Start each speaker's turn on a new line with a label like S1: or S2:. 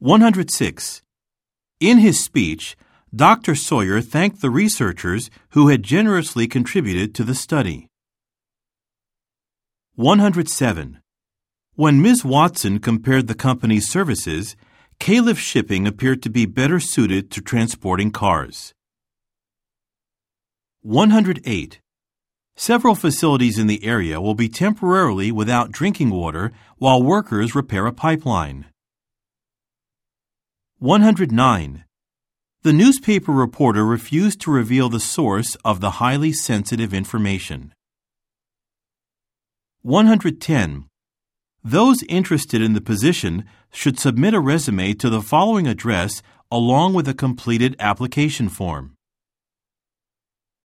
S1: 106. In his speech, Dr. Sawyer thanked the researchers who had generously contributed to the study. 107. When Ms. Watson compared the company's services, Calif Shipping appeared to be better suited to transporting cars. 108. Several facilities in the area will be temporarily without drinking water while workers repair a pipeline. 109. The newspaper reporter refused to reveal the source of the highly sensitive information. 110. Those interested in the position should submit a resume to the following address along with a completed application form.